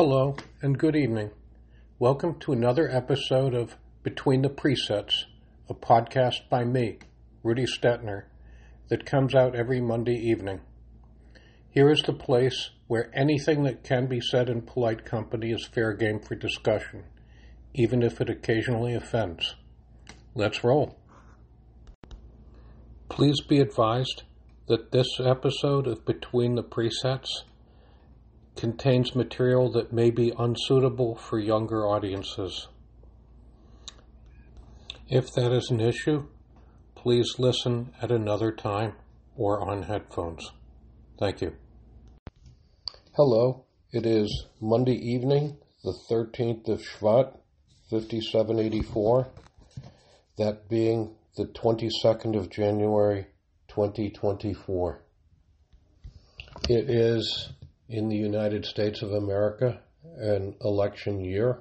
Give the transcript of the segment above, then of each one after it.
Hello and good evening. Welcome to another episode of Between the Presets, a podcast by me, Rudy Stetner, that comes out every Monday evening. Here is the place where anything that can be said in polite company is fair game for discussion, even if it occasionally offends. Let's roll. Please be advised that this episode of Between the Presets contains material that may be unsuitable for younger audiences. If that is an issue, please listen at another time or on headphones. Thank you. Hello, it is Monday evening, the 13th of Shvat, 5784, that being the 22nd of January, 2024. It is in the United States of America an election year.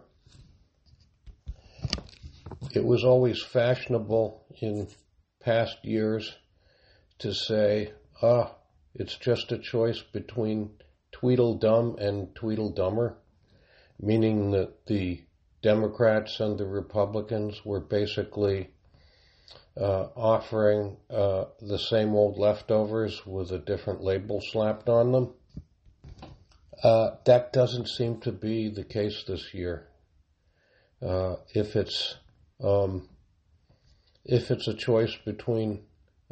It was always fashionable in past years to say, ah, it's just a choice between Tweedledum and Tweedledummer, meaning that the Democrats and the Republicans were basically uh, offering uh, the same old leftovers with a different label slapped on them. Uh, that doesn't seem to be the case this year. Uh, if it's um, if it's a choice between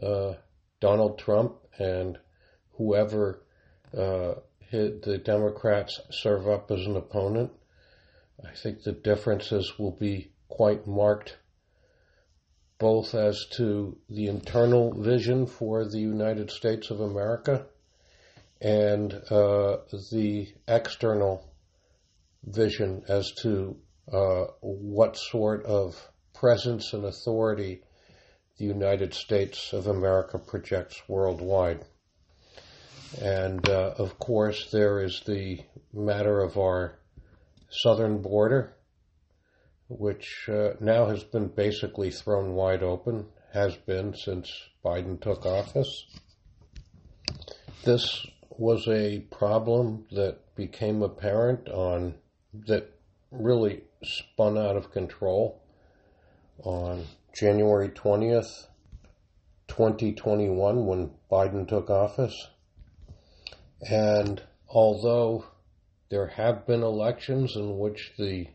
uh, Donald Trump and whoever uh, the Democrats serve up as an opponent, I think the differences will be quite marked, both as to the internal vision for the United States of America and uh, the external vision as to uh, what sort of presence and authority the United States of America projects worldwide. And uh, of course, there is the matter of our southern border, which uh, now has been basically thrown wide open, has been since Biden took office. This was a problem that became apparent on that really spun out of control on January 20th, 2021, when Biden took office. And although there have been elections in which the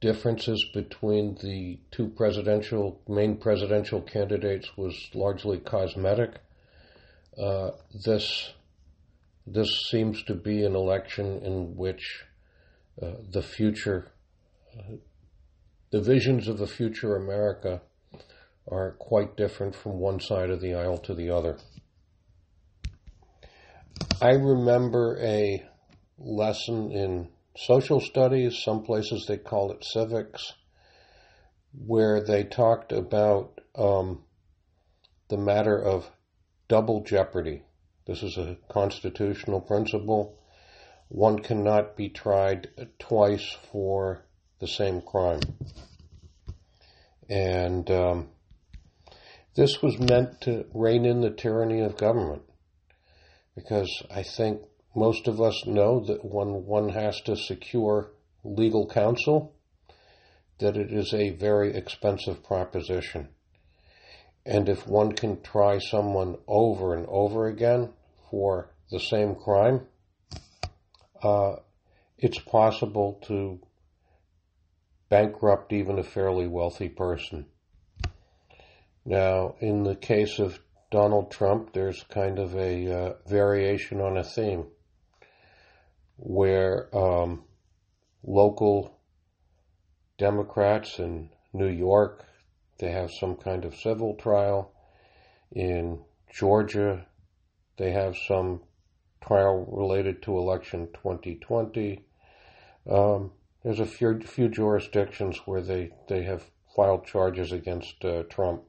differences between the two presidential, main presidential candidates was largely cosmetic, uh, this this seems to be an election in which uh, the future, uh, the visions of a future America are quite different from one side of the aisle to the other. I remember a lesson in social studies, some places they call it civics, where they talked about um, the matter of double jeopardy. This is a constitutional principle. One cannot be tried twice for the same crime. And um, this was meant to rein in the tyranny of government. Because I think most of us know that when one has to secure legal counsel, that it is a very expensive proposition. And if one can try someone over and over again for the same crime, uh, it's possible to bankrupt even a fairly wealthy person. Now, in the case of Donald Trump, there's kind of a uh, variation on a theme where um, local Democrats in New York they have some kind of civil trial. In Georgia, they have some trial related to election 2020. Um, there's a few, few, jurisdictions where they, they have filed charges against uh, Trump.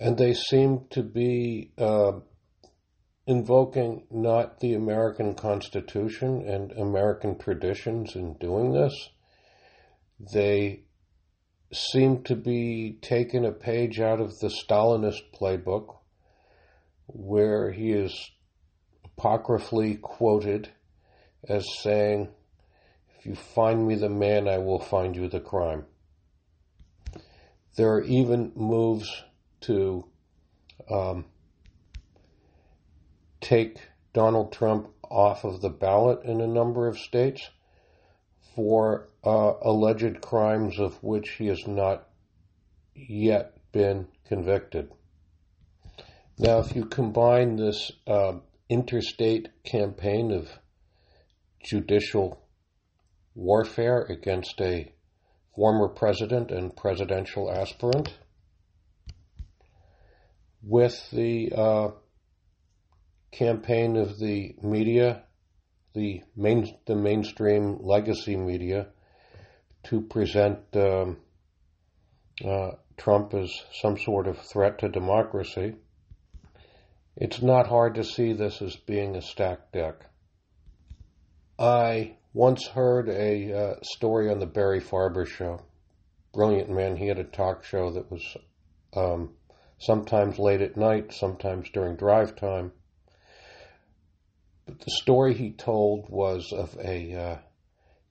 And they seem to be uh, invoking not the American Constitution and American traditions in doing this. They seem to be taking a page out of the Stalinist playbook, where he is apocryphally quoted as saying, If you find me the man, I will find you the crime. There are even moves to um, take Donald Trump off of the ballot in a number of states for uh, alleged crimes of which he has not yet been convicted. Now, if you combine this uh, interstate campaign of judicial warfare against a former president and presidential aspirant with the uh, campaign of the media, the main, the mainstream legacy media, to present um, uh, Trump as some sort of threat to democracy. It's not hard to see this as being a stacked deck. I once heard a uh, story on the Barry Farber show. Brilliant man. He had a talk show that was um, sometimes late at night, sometimes during drive time. But the story he told was of a uh,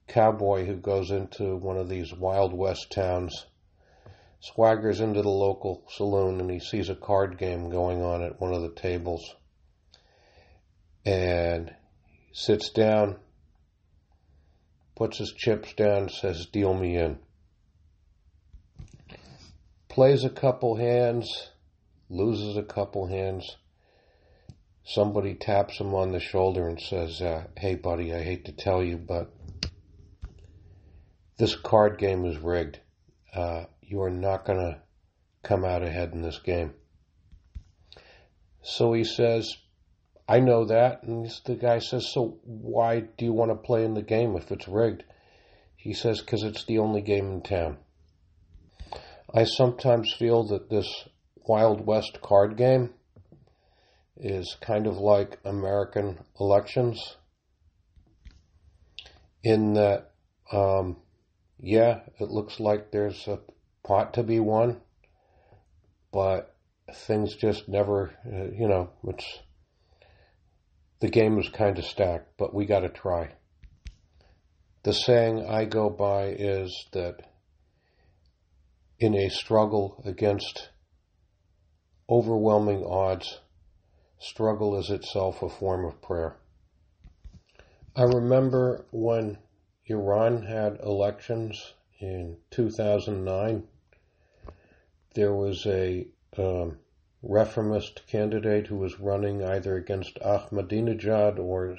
cowboy who goes into one of these Wild West towns, swaggers into the local saloon, and he sees a card game going on at one of the tables. And sits down, puts his chips down, says, Deal me in. Plays a couple hands, loses a couple hands. Somebody taps him on the shoulder and says, uh, Hey, buddy, I hate to tell you, but this card game is rigged. Uh, you are not going to come out ahead in this game. So he says, I know that. And the guy says, So why do you want to play in the game if it's rigged? He says, Because it's the only game in town. I sometimes feel that this Wild West card game is kind of like American elections in that, um, yeah, it looks like there's a pot to be won, but things just never, uh, you know, it's the game is kind of stacked, but we got to try. The saying I go by is that in a struggle against overwhelming odds, struggle is itself a form of prayer. I remember when Iran had elections in 2009, there was a um, reformist candidate who was running either against Ahmadinejad or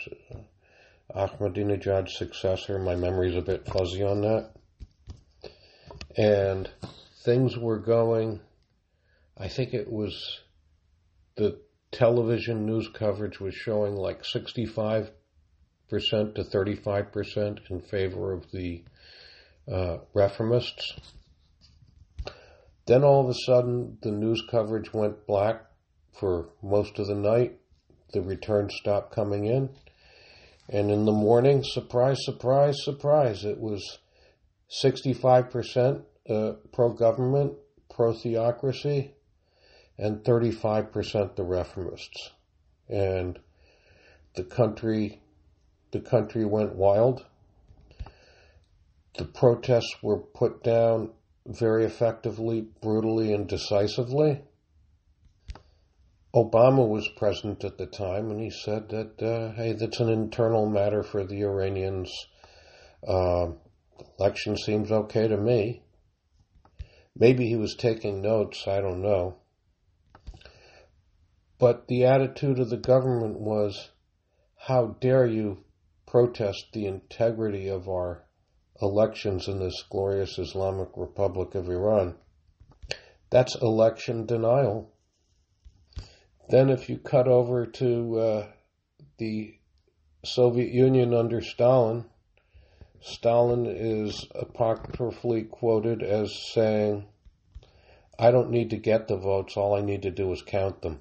Ahmadinejad's successor. My memory's a bit fuzzy on that. And things were going, I think it was the television news coverage was showing like 65% to 35% in favor of the uh, reformists. Then all of a sudden, the news coverage went black for most of the night. The returns stopped coming in. And in the morning, surprise, surprise, surprise, it was 65% uh, pro government, pro theocracy, and 35% the reformists. And the country, the country went wild. The protests were put down very effectively, brutally, and decisively. Obama was present at the time, and he said that, uh, hey, that's an internal matter for the Iranians. Uh, election seems okay to me. Maybe he was taking notes, I don't know. But the attitude of the government was, how dare you protest the integrity of our elections in this glorious Islamic Republic of Iran? That's election denial. Then, if you cut over to uh, the Soviet Union under Stalin, Stalin is apocryphally quoted as saying, I don't need to get the votes, all I need to do is count them.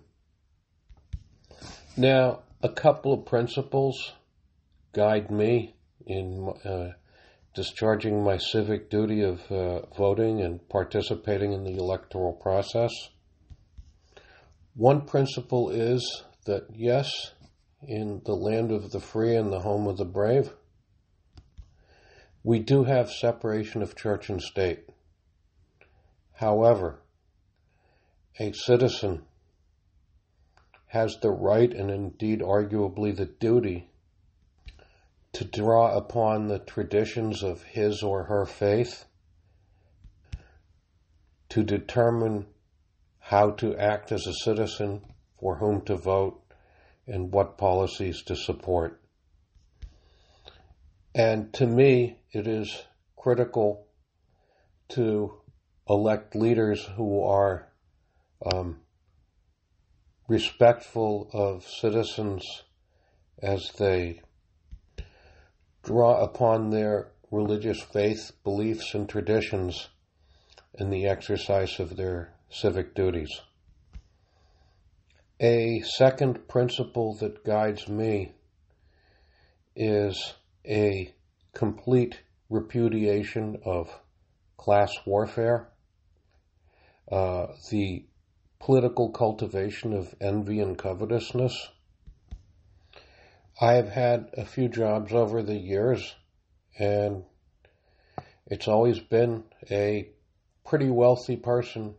Now, a couple of principles guide me in uh, discharging my civic duty of uh, voting and participating in the electoral process. One principle is that yes, in the land of the free and the home of the brave, We do have separation of church and state. However, a citizen has the right and indeed arguably the duty to draw upon the traditions of his or her faith to determine how to act as a citizen, for whom to vote, and what policies to support. And to me, it is critical to elect leaders who are um, respectful of citizens as they draw upon their religious faith, beliefs, and traditions in the exercise of their civic duties. A second principle that guides me is a complete repudiation of class warfare, uh, the political cultivation of envy and covetousness. I have had a few jobs over the years, and it's always been a pretty wealthy person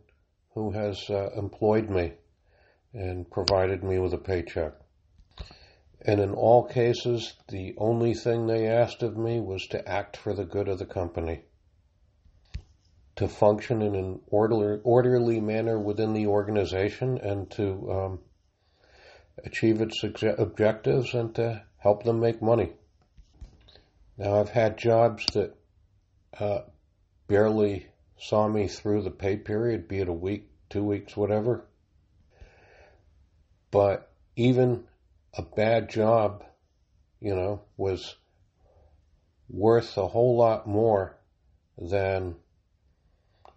who has uh, employed me and provided me with a paycheck. And in all cases, the only thing they asked of me was to act for the good of the company, to function in an orderly, orderly manner within the organization, and to um, achieve its objectives and to help them make money. Now, I've had jobs that uh, barely saw me through the pay period, be it a week, two weeks, whatever. But even a bad job, you know, was worth a whole lot more than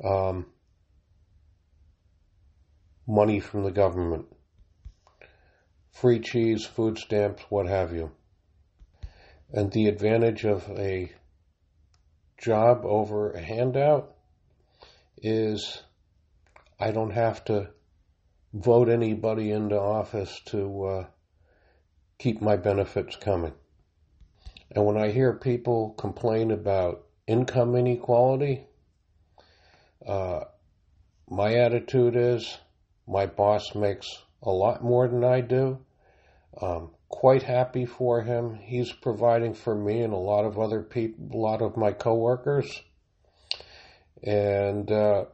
um, money from the government. Free cheese, food stamps, what have you. And the advantage of a job over a handout is I don't have to vote anybody into office to uh, keep my benefits coming. And when I hear people complain about income inequality, uh, my attitude is my boss makes a lot more than I do. Um, quite happy for him. He's providing for me and a lot of other people, a lot of my coworkers. And uh,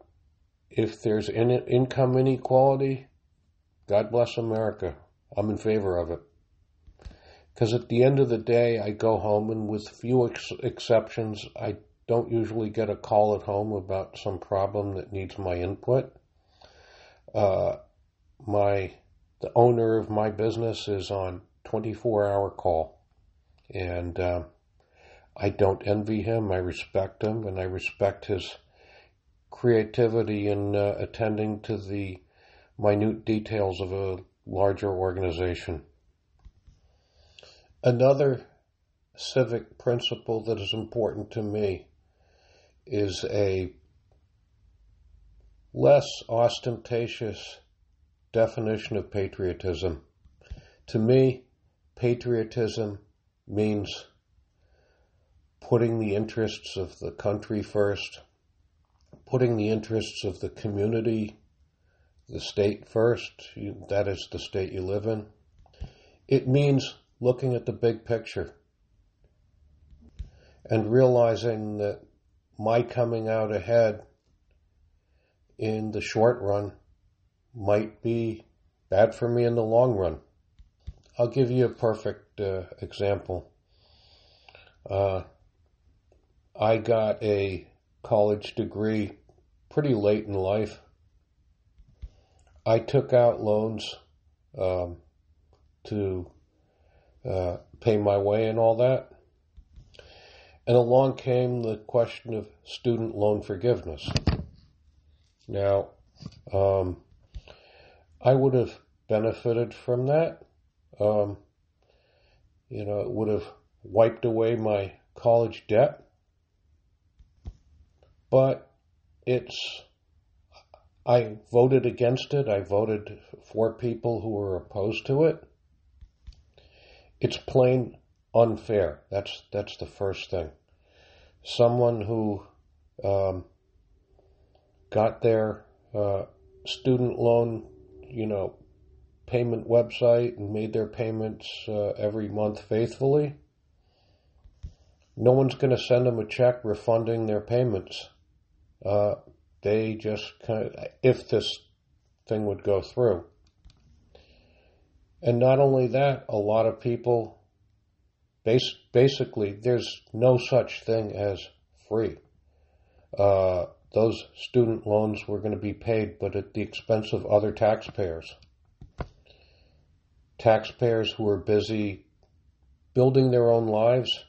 if there's in income inequality, God bless America. I'm in favor of it. Because at the end of the day, I go home, and with few ex- exceptions, I don't usually get a call at home about some problem that needs my input. Uh, my the owner of my business is on 24 hour call, and uh, I don't envy him. I respect him, and I respect his creativity in uh, attending to the minute details of a larger organization. Another civic principle that is important to me is a less ostentatious definition of patriotism. To me, patriotism means putting the interests of the country first, putting the interests of the community, the state first, you, that is the state you live in. It means looking at the big picture and realizing that my coming out ahead in the short run might be bad for me in the long run. I'll give you a perfect uh, example. Uh, I got a college degree pretty late in life. I took out loans um, to uh, pay my way and all that. And along came the question of student loan forgiveness. Now, um, I would have benefited from that. Um, you know, it would have wiped away my college debt but it's I voted against it. I voted for people who were opposed to it. It's plain unfair. That's that's the first thing. someone who um, got their uh, student loan, you know, payment website and made their payments uh, every month faithfully, no one's going to send them a check refunding their payments. Uh, they just kind of, if this thing would go through. And not only that, a lot of people, base, basically, there's no such thing as free. Uh, those student loans were going to be paid, but at the expense of other taxpayers. Taxpayers who are busy building their own lives,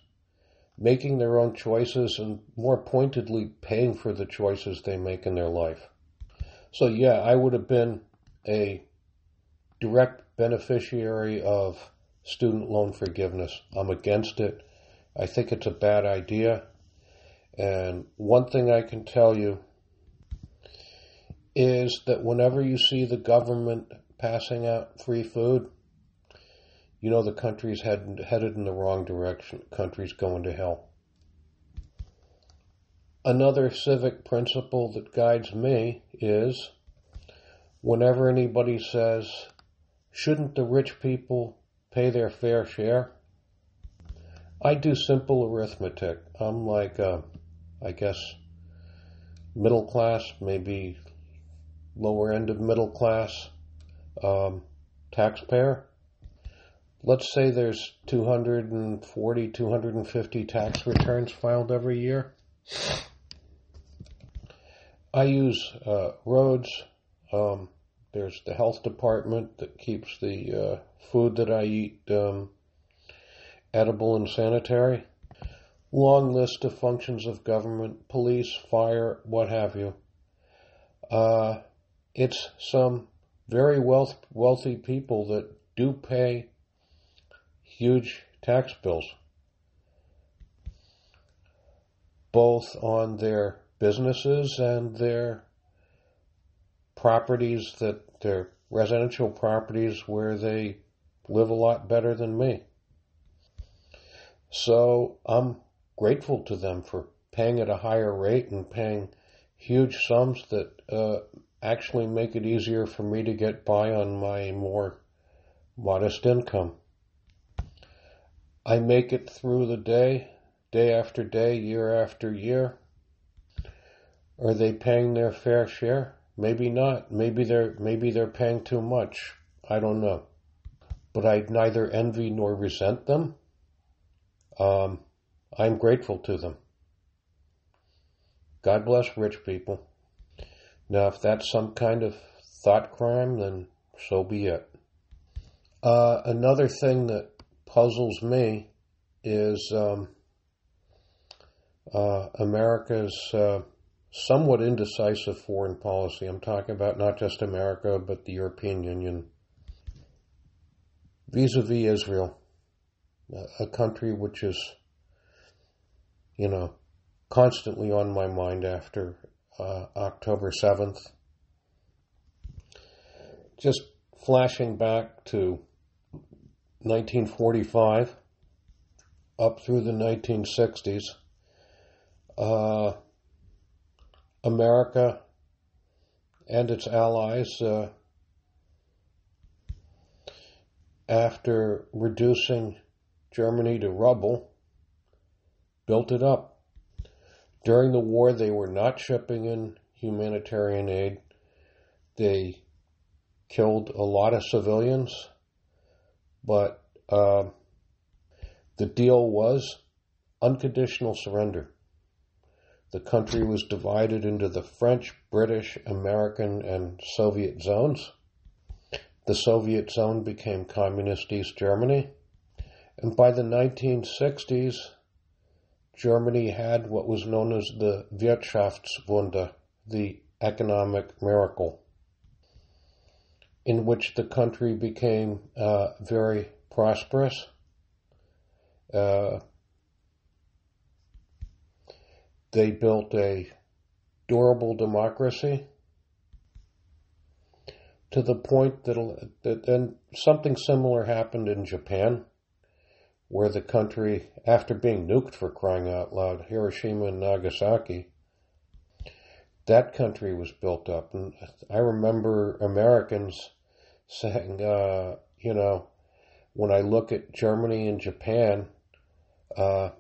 making their own choices, and more pointedly, paying for the choices they make in their life. So, yeah, I would have been a direct beneficiary of student loan forgiveness. I'm against it. I think it's a bad idea. And one thing I can tell you is that whenever you see the government passing out free food, you know the country's head, headed in the wrong direction. The country's going to hell. Another civic principle that guides me is whenever anybody says, shouldn't the rich people pay their fair share? I do simple arithmetic. I'm like, uh, I guess, middle class, maybe lower end of middle class um, taxpayer. Let's say there's 240, 250 tax returns filed every year. I use uh, roads, um, there's the health department that keeps the uh, food that I eat um, edible and sanitary. Long list of functions of government, police, fire, what have you. Uh, it's some very wealth, wealthy people that do pay huge tax bills, both on their businesses and their properties that they're residential properties where they live a lot better than me. So I'm grateful to them for paying at a higher rate and paying huge sums that uh, actually make it easier for me to get by on my more modest income. I make it through the day, day after day, year after year. Are they paying their fair share? Maybe not. Maybe they're maybe they're paying too much. I don't know. But I neither envy nor resent them. Um, I'm grateful to them. God bless rich people. Now, if that's some kind of thought crime, then so be it. Uh, another thing that puzzles me is um, uh, America's uh, somewhat indecisive foreign policy. I'm talking about not just America, but the European Union vis a vis Israel, a country which is, you know, constantly on my mind after uh, October 7th. Just flashing back to 1945 up through the 1960s. Uh, America and its allies, uh, after reducing Germany to rubble, built it up. During the war, they were not shipping in humanitarian aid. They killed a lot of civilians, but uh, the deal was unconditional surrender the country was divided into the French, British, American, and Soviet zones. The Soviet zone became Communist East Germany. And by the 1960s, Germany had what was known as the Wirtschaftswunder, the economic miracle, in which the country became uh, very prosperous. Uh, they built a durable democracy to the point that, that something similar happened in Japan, where the country, after being nuked for crying out loud, Hiroshima and Nagasaki, that country was built up. And I remember Americans saying, uh, you know, when I look at Germany and Japan, uh,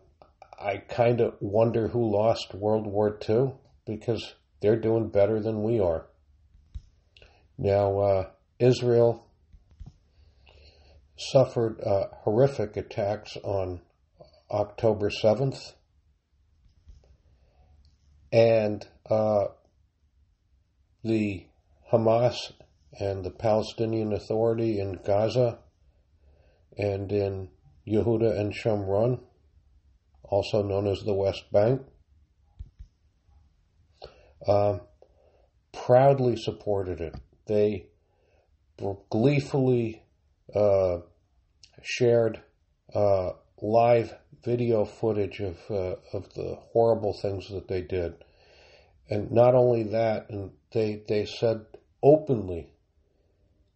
I kind of wonder who lost World War II because they're doing better than we are. Now, uh, Israel suffered uh, horrific attacks on October 7th, and uh, the Hamas and the Palestinian Authority in Gaza and in Yehuda and Shomron, also known as the West Bank, um, proudly supported it. They gleefully uh, shared uh, live video footage of uh, of the horrible things that they did, and not only that, and they they said openly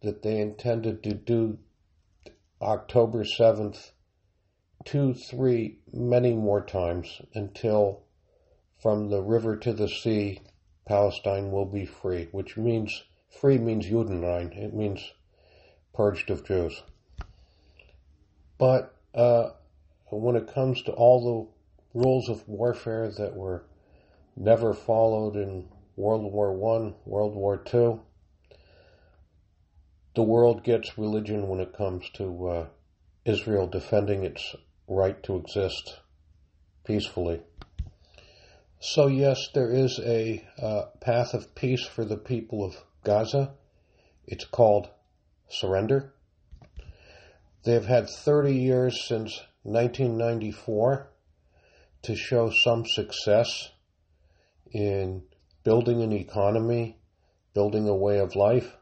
that they intended to do October seventh, two, three, many more times until from the river to the sea, Palestine will be free, which means free means Judenrein. It means purged of Jews. But uh, when it comes to all the rules of warfare that were never followed in World War One, World War Two, the world gets religion when it comes to uh, Israel defending its right to exist peacefully. So yes, there is a uh, path of peace for the people of Gaza. It's called surrender. They have had 30 years since 1994 to show some success in building an economy, building a way of life,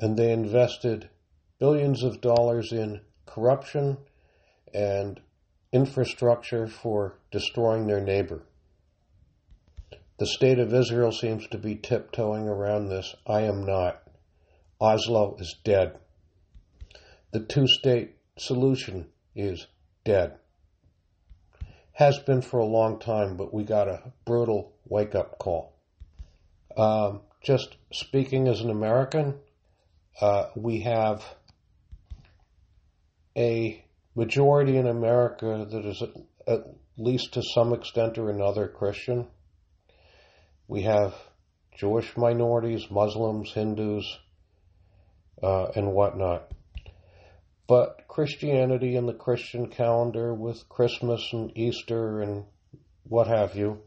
and they invested billions of dollars in corruption and infrastructure for destroying their neighbor. The state of Israel seems to be tiptoeing around this. I am not. Oslo is dead. The two state solution is dead. Has been for a long time, but we got a brutal wake up call. Um, just speaking as an American, uh, we have a majority in America that is at, least to some extent or another Christian. We have Jewish minorities, Muslims, Hindus, uh, and whatnot. But Christianity and the Christian calendar with Christmas and Easter and what have you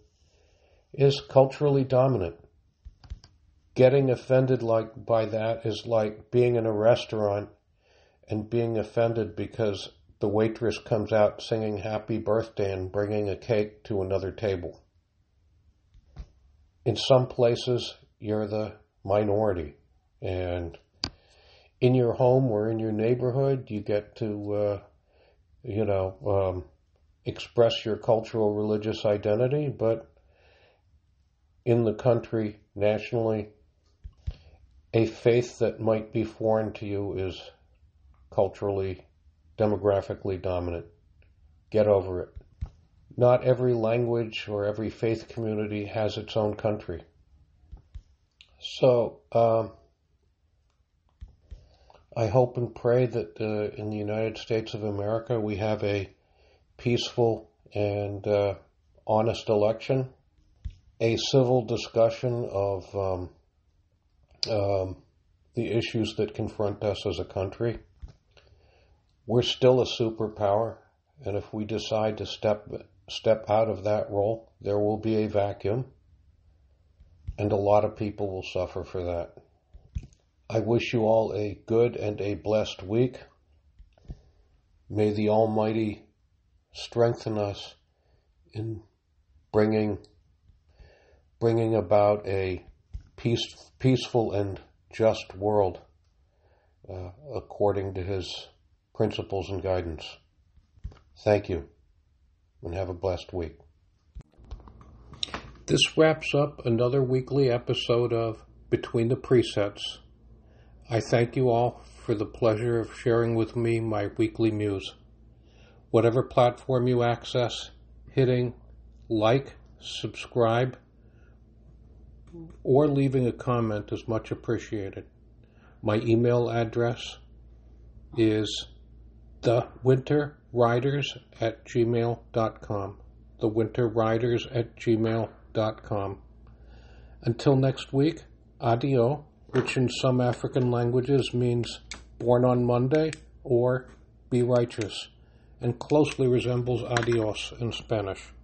is culturally dominant. Getting offended like by that is like being in a restaurant and being offended because the waitress comes out singing happy birthday and bringing a cake to another table. In some places, you're the minority and in your home or in your neighborhood, you get to, uh, you know, um, express your cultural religious identity, but in the country, nationally, a faith that might be foreign to you is culturally, demographically dominant. Get over it. Not every language or every faith community has its own country. So, um, I hope and pray that uh, in the United States of America we have a peaceful and uh, honest election, a civil discussion of um, um, the issues that confront us as a country. We're still a superpower, and if we decide to step step out of that role, there will be a vacuum, and a lot of people will suffer for that. I wish you all a good and a blessed week. May the Almighty strengthen us in bringing bringing about a peace, peaceful and just world uh, according to His principles and guidance. Thank you, and have a blessed week. This wraps up another weekly episode of Between the Presets. I thank you all for the pleasure of sharing with me my weekly muse. whatever platform you access, hitting like, subscribe, or leaving a comment is much appreciated. My email address is thewinterriders at gmail.com. Thewinterriders at gmail.com. Until next week, adio, which in some African languages means born on Monday or be righteous, and closely resembles adios in Spanish.